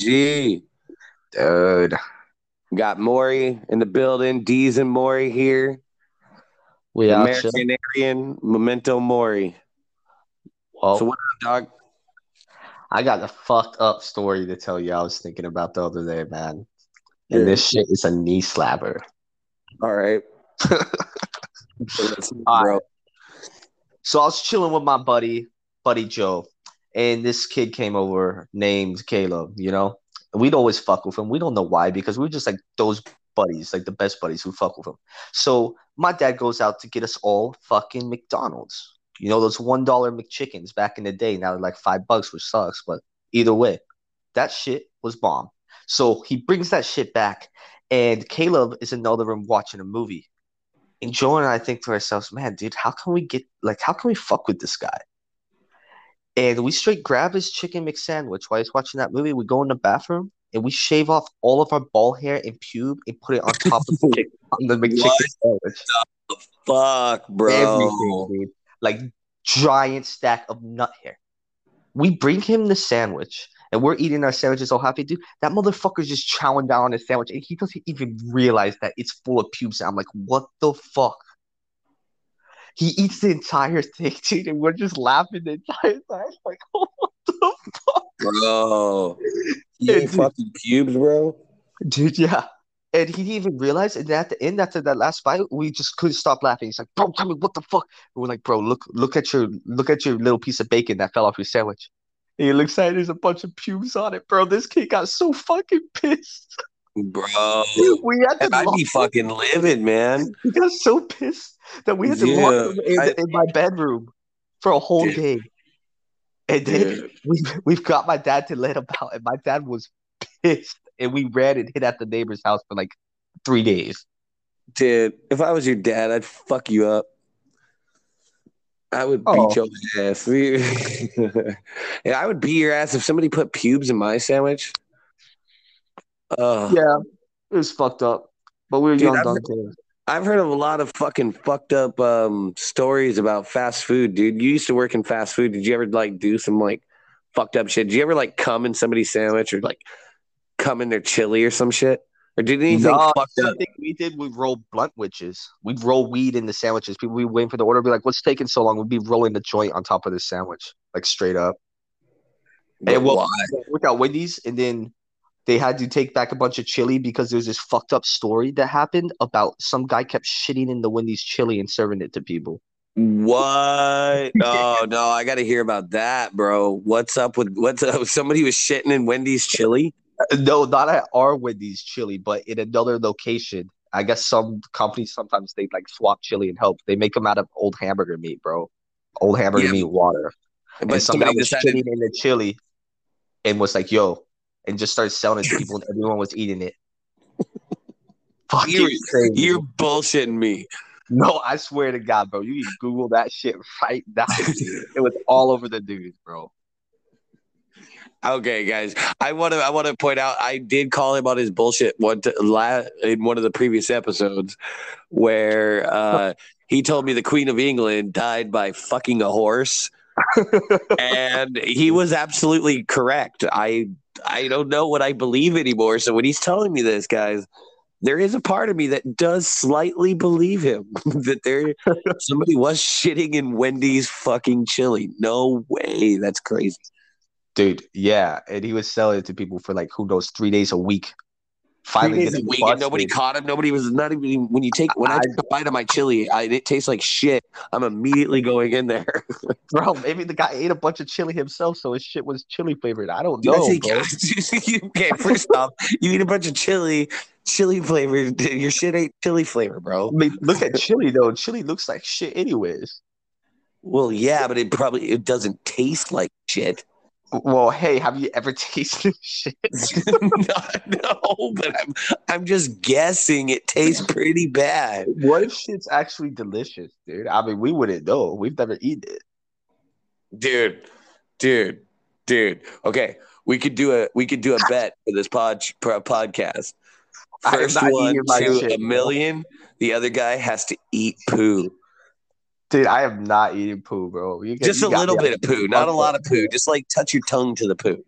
G. Dude. Got Maury in the building. D's and Maury here. We out American Aryan, Memento Mori. Well, So what up, dog? I got a fucked up story to tell you I was thinking about the other day, man. Yeah. And this shit is a knee slapper. All right. All right. So I was chilling with my buddy, buddy Joe, and this kid came over named Caleb, you know? We'd always fuck with him. We don't know why, because we are just like those buddies, like the best buddies who fuck with him. So my dad goes out to get us all fucking McDonald's. You know, those $1 McChickens back in the day. Now they're like five bucks, which sucks, but either way, that shit was bomb. So he brings that shit back, and Caleb is in the other room watching a movie. And Joe and I think to ourselves, man, dude, how can we get like how can we fuck with this guy? And we straight grab his chicken McSandwich while he's watching that movie. We go in the bathroom and we shave off all of our ball hair and pube and put it on top of the chicken on the McChicken sandwich. Fuck, bro. Everything, dude. Like giant stack of nut hair. We bring him the sandwich and we're eating our sandwiches all happy, dude. That motherfucker's just chowing down on his sandwich and he doesn't even realize that it's full of pubes. And I'm like, what the fuck? He eats the entire thing, dude, and we're just laughing the entire time. Like, oh, what the fuck? Bro. Ain't dude. fucking pubes, bro. Dude, yeah. And he didn't even realize. And at the end, after that last fight, we just couldn't stop laughing. He's like, "Bro, tell me what the fuck." And we're like, "Bro, look, look at your, look at your little piece of bacon that fell off your sandwich." And he looks at it. There's a bunch of pubes on it, bro. This kid got so fucking pissed. Bro. We had to I'd be fucking livid, man. He got so pissed that we had to lock Yeah, him in, I- in my bedroom for a whole Dude. day. And then we we've got my dad to let him out, and my dad was pissed. And we ran and hid at the neighbor's house for like three days. Dude, if I was your dad, I'd fuck you up. I would beat Oh. your ass. yeah, I would beat your ass if somebody put pubes in my sandwich. Uh, Yeah, it was fucked up. But we were Dude, young I've- dumb kids. I've heard of a lot of fucking fucked up um, stories about fast food, dude. You used to work in fast food. Did you ever like do some like fucked up shit? Did you ever like come in somebody's sandwich or like come in their chili or some shit? Or did anything No, fucked up? we did, we'd roll blunt witches. We'd roll weed in the sandwiches. People would be waiting for the order, be like, what's taking so long? We'd be rolling the joint on top of the sandwich, like straight up. And well, Why? work out Wendy's, and then they had to take back a bunch of chili because there's this fucked up story that happened about some guy kept shitting in the Wendy's chili and serving it to people. What? Oh no, I got to hear about that, bro. What's up with what's up? Somebody was shitting in Wendy's chili. No, not at our Wendy's chili, but in another location. I guess some companies sometimes they like swap chili and help. They make them out of old hamburger meat, bro. Old hamburger Yeah. meat water. But and some somebody was decided. shitting in the chili and was like, yo, and just started selling it to people and everyone was eating it. Fucking You're, crazy. you're bullshitting me. No, I swear to God, bro. You can Google that shit right now. it was all over the news, bro. Okay, guys, I want to I want to point out I did call him on his bullshit one t- la- in one of the previous episodes where uh, he told me the Queen of England died by fucking a horse, and he was absolutely correct. I I don't know what I believe anymore. So when he's telling me this, guys, there is a part of me that does slightly believe him that there somebody was shitting in Wendy's fucking chili. No way, that's crazy. Dude, yeah. And he was selling it to people for like, who knows, three days a week. Finally, days a week and nobody caught him. Nobody was not even when you take when I, I- take a bite of my chili, I, it tastes like shit. I'm immediately going in there. Bro, maybe the guy ate a bunch of chili himself, so his shit was chili flavored. I don't know, okay, first off, you eat a bunch of chili, chili flavor. Your shit ain't chili flavor, bro. I mean, look at chili though. Chili looks like shit, anyways. Well, yeah, but it probably it doesn't taste like shit. Well, hey, have you ever tasted shit? no, but I'm I'm just guessing it tastes pretty bad. What if shit's actually delicious, dude? I mean, we wouldn't know. We've never eaten it. dude, dude, dude. Okay, we could do a we could do a bet for this pod for a podcast. First one to shit, a bro. million. The other guy has to eat poo. Dude, I am not eating poo, bro. You Just you a little bit of poo, not a lot of poo. Just like touch your tongue to the poo.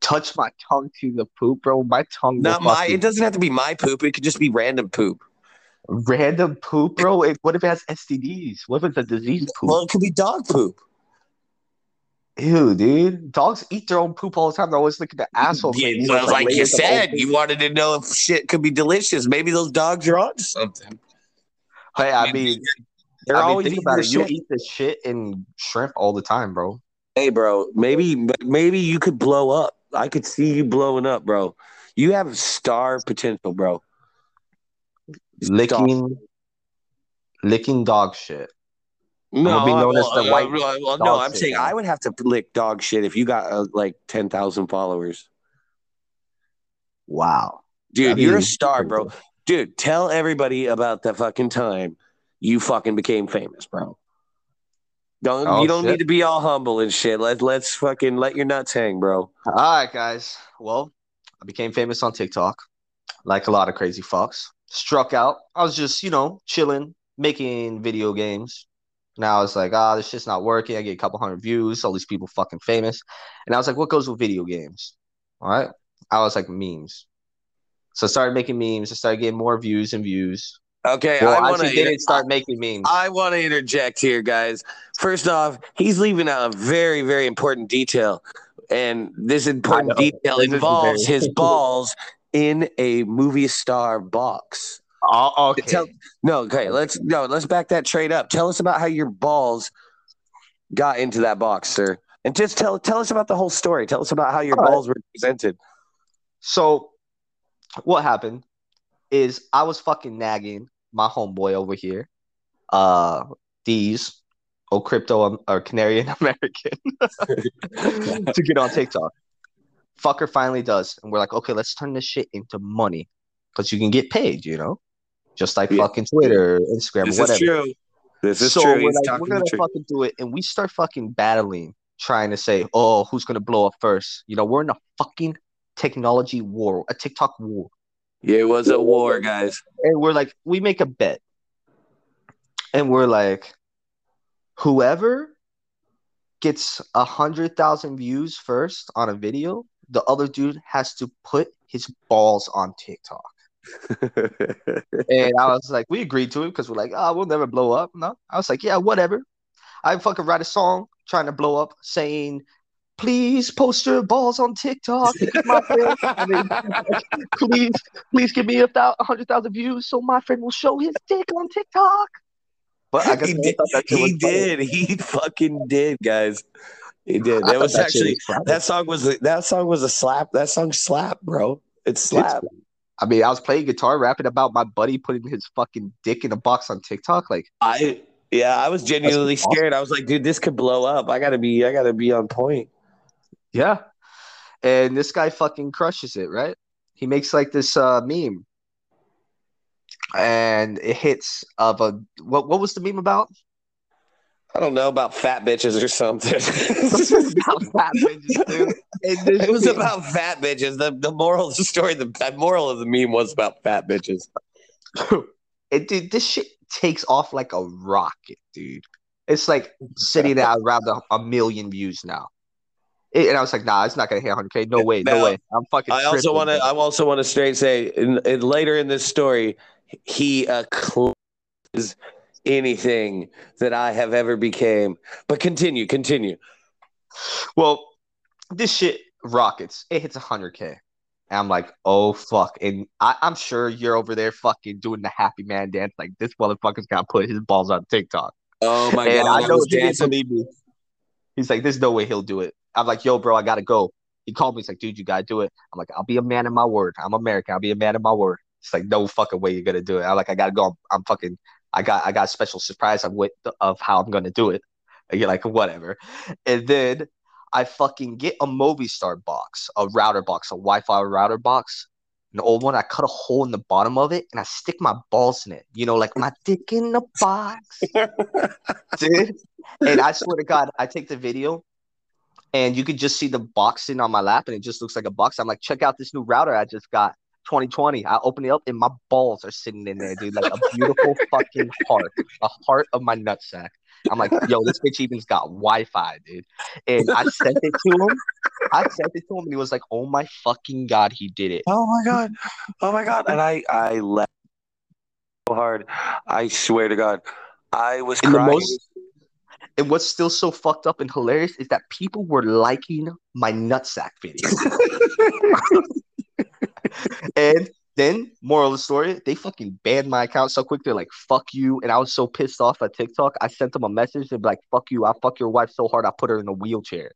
touch my tongue to the poop, bro. My tongue. Not my. It doesn't have to be my poop. It could just be random poop. Random poop, bro. It, what if it has STDs? What if it's a disease poop? Well, it could be dog poop. Ew, dude. Dogs eat their own poop all the time. They're always looking at assholes. Yeah, well, like, you said, you wanted to know if shit could be delicious. Maybe those dogs are on something. Hey, I mean, they're I mean, always think about it. You eat this shit and shrimp all the time, bro. Hey, bro. Maybe, maybe you could blow up. I could see you blowing up, bro. You have star potential, bro. Licking, licking dog shit. No, well, uh, white uh, well, no, I'm saying I would have to lick dog shit if you got uh, like ten thousand followers. Wow, dude, you're a star, bro. Dude, tell everybody about the fucking time you fucking became famous, bro. Don't oh, you don't shit. need to be all humble and shit. Let let's fucking let your nuts hang, bro. All right, guys. Well, I became famous on TikTok, like a lot of crazy fucks. Struck out. I was just, you know, chilling, making video games. Now it's like, ah, oh, this shit's not working. I get a couple hundred views. All these people fucking famous. And I was like, what goes with video games? All right. I was like, memes. So I started making memes. I started getting more views and views. Okay, well, I want to didn't start making memes. I want to interject here, guys. First off, he's leaving out a very, very important detail, and this important detail this involves his balls in a Movistar box. Oh, okay. Tell, no, okay. Let's no. Let's back that trade up. Tell us about how your balls got into that box, sir, and just tell tell us about the whole story. Tell us about how your All balls right. were presented. So, what happened is I was fucking nagging my homeboy over here, uh, these oh crypto or Canarian American to get on TikTok. Fucker finally does, and we're like, okay, let's turn this shit into money because you can get paid, you know just like yeah. fucking Twitter, Instagram, this whatever. Is true. This is so true. We're, like, we're gonna fucking do it, and we start fucking battling, trying to say, "Oh, who's gonna blow up first? You know, we're in a fucking technology war, a TikTok war. Yeah, it was a war, guys. And we're like, we make a bet, and we're like, whoever gets a hundred thousand views first on a video, the other dude has to put his balls on TikTok and I was like, we agreed to it because we're like, oh, we'll never blow up. No, I was like, yeah, whatever. I fucking write a song trying to blow up, saying, please post your balls on TikTok. My friend, I mean, please, please give me a hundred thousand views so my friend will show his dick on TikTok. But I guess he did. He, did. he fucking did, guys. He did. That was that actually that song was that song was a slap. That song slap, bro. It slapped. It's, I mean, I was playing guitar, rapping about my buddy putting his fucking dick in a box on TikTok. Like, I yeah, I was genuinely awesome. scared. I was like, dude, this could blow up. I gotta be, I gotta be on point. Yeah, and this guy fucking crushes it, right? He makes like this uh, meme, and it hits of a what? What was the meme about? I don't know about fat bitches or something. about fat bitches, dude. It was about fat bitches. The the moral of the story, the, the moral of the meme was about fat bitches. it dude, this shit takes off like a rocket, dude. It's like sitting at around a, a million views now. It, and I was like, nah, it's not gonna hit 100k. No way, now, no way. I'm fucking. I also want to. I also want to straight say, in, in, later in this story, he uh, anything that I have ever became. But continue, continue. Well, this shit rockets. It hits 100k. And I'm like, oh fuck. And I, am sure you're over there fucking doing the happy man dance. Like this motherfucker's got to put his balls on TikTok. Oh my and god! I know believe. He's like, there's no way he'll do it. I'm like, yo, bro, I gotta go. He called me. He's like, dude, you gotta do it. I'm like, I'll be a man of my word. I'm American. I'll be a man of my word. It's like, no fucking way you're gonna do it. I'm like, I gotta go. I'm, I'm fucking I got I got a special surprise of what of how I'm gonna do it. And you're like, whatever. And then I fucking get a Movistar box, a router box, a Wi-Fi router box, an old one. I cut a hole in the bottom of it and I stick my balls in it. You know, like my dick in the box, dude. And I swear to God, I take the video and you could just see the box sitting on my lap and it just looks like a box. I'm like, check out this new router I just got. 2020. I open it up and my balls are sitting in there, dude. Like a beautiful fucking heart, a heart of my nutsack. I'm like, yo, this bitch even's got Wi-Fi, dude. And I sent it to him. I sent it to him, and he was like, "Oh my fucking god, he did it." Oh my god. Oh my god. And I I laughed so hard. I swear to God. I was the crying. most, and what's still so fucked up and hilarious is that people were liking my nutsack video. and then, moral of the story, they fucking banned my account so quick. They're like, "Fuck you!" And I was so pissed off at TikTok. I sent them a message. They're like, "Fuck you! I fuck your wife so hard I put her in a wheelchair."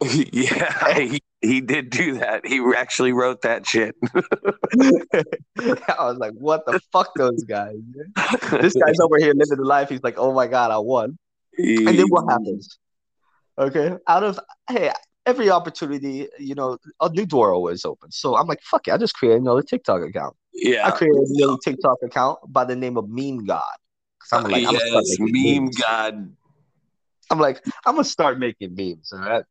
yeah, he, he did do that. He actually wrote that shit. I was like, "What the fuck, those guys?" man? This guy's over here living the life. He's like, "Oh my god, I won." And then what eh, happens? Okay, out of hey, every opportunity, you know, a new door always opens. So I'm like, "Fuck it!" I just created another TikTok account. Yeah. I created a little TikTok account by the name of Meme God. I'm like, I'm uh, yes, meme memes. god. I'm like, I'm gonna start making memes. All right.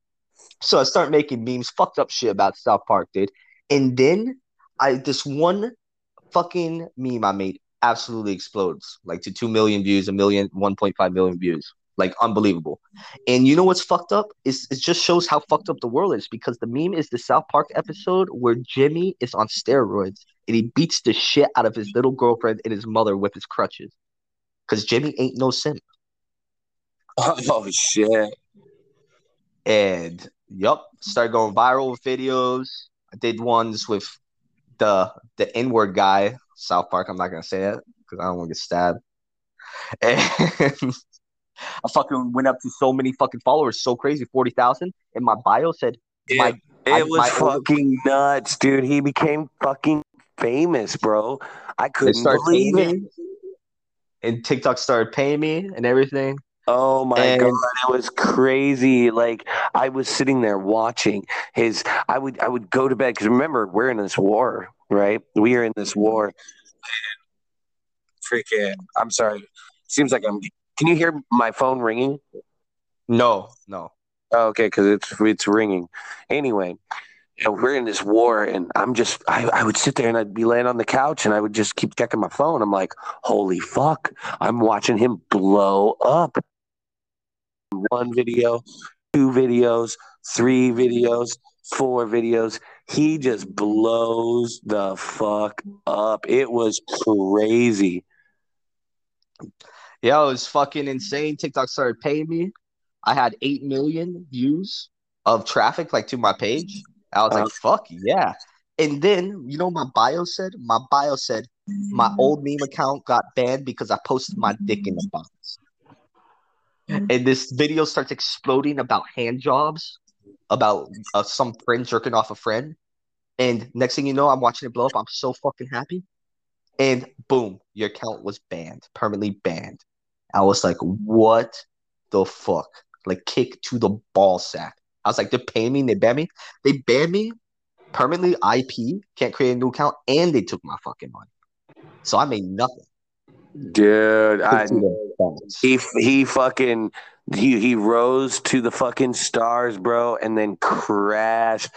So I start making memes, fucked up shit about South Park, dude. And then I this one fucking meme I made absolutely explodes, like to two million views, a million, 1.5 million views. Like unbelievable. And you know what's fucked up? Is it just shows how fucked up the world is because the meme is the South Park episode where Jimmy is on steroids and he beats the shit out of his little girlfriend and his mother with his crutches. Because Jimmy ain't no simp. Oh shit. and yup, started going viral with videos. I did ones with the the N word guy, South Park. I'm not gonna say it because I don't want to get stabbed. And I fucking went up to so many fucking followers, so crazy, forty thousand. And my bio said my It I- was my older- fucking nuts, dude. He became fucking famous, bro. I couldn't believe it. me, and TikTok started paying me and everything. Oh my And- god, it was crazy. Like I was sitting there watching his. I would I would go to bed because remember we're in this war, right? We are in this war. Freaking! I'm sorry. Seems like I'm. Can you hear my phone ringing? No, no. Oh, okay, because it's it's ringing. Anyway, you know, we're in this war, and I'm just I, I would sit there and I'd be laying on the couch, and I would just keep checking my phone. I'm like, holy fuck! I'm watching him blow up. One video, two videos, three videos, four videos. He just blows the fuck up. It was crazy. Yeah, it was fucking insane. TikTok started paying me. I had eight million views of traffic like to my page. I was like, fuck yeah. And then you know my bio said? My bio said my old meme account got banned because I posted my dick in the box. And this video starts exploding about hand jobs, about uh, some friend jerking off a friend. And next thing you know, I'm watching it blow up. I'm so fucking happy. And boom, your account was banned, permanently banned. I was like, what the fuck? Like, kick to the ball sack. I was like, they're paying me and they ban me. They banned me permanently, IP, can't create a new account, and they took my fucking money. So I made nothing. Dude, I, Kick to the balls. he he fucking he he rose to the fucking stars, bro, and then crashed.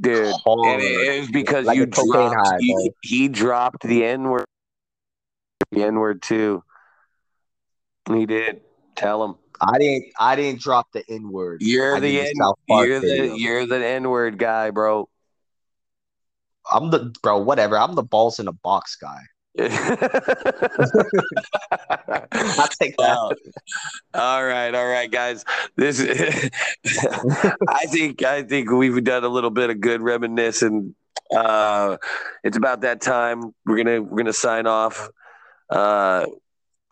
Dude, and it, it was because Like you dropped. high, he, he dropped the N word. The N word too. He did. Tell him I didn't. I didn't drop the N word. you're I the N. You're the video. you're the N word guy, bro. I'm the bro. Whatever. I'm the balls in a box guy. I'll take that. All right, all right, guys. This I think I think we've done a little bit of good reminiscing. Uh, it's about that time. We're gonna we're gonna sign off. Uh,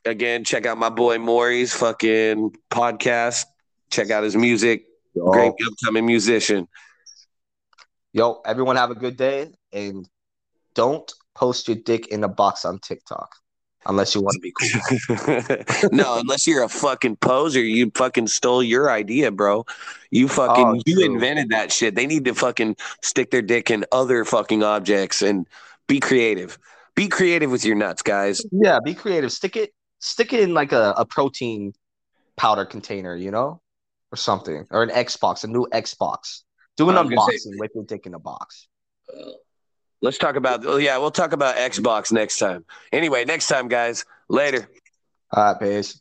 again, check out my boy Maury's fucking podcast. Check out his music. Yo, Great upcoming musician. yo, everyone have a good day and don't post your dick in a box on TikTok unless you want to be cool. no, unless you're a fucking poser, you fucking stole your idea, bro. You fucking Oh, you invented that shit. They need to fucking stick their dick in other fucking objects and be creative. Be creative with your nuts, guys. Yeah, be creative. Stick it, stick it in like a, a protein powder container, you know, or something, or an Xbox, a new Xbox. Do an I was gonna unboxing with your dick in a box. Uh, let's talk about oh yeah, we'll talk about Xbox next time. Anyway, next time, guys. Later. All right, peace.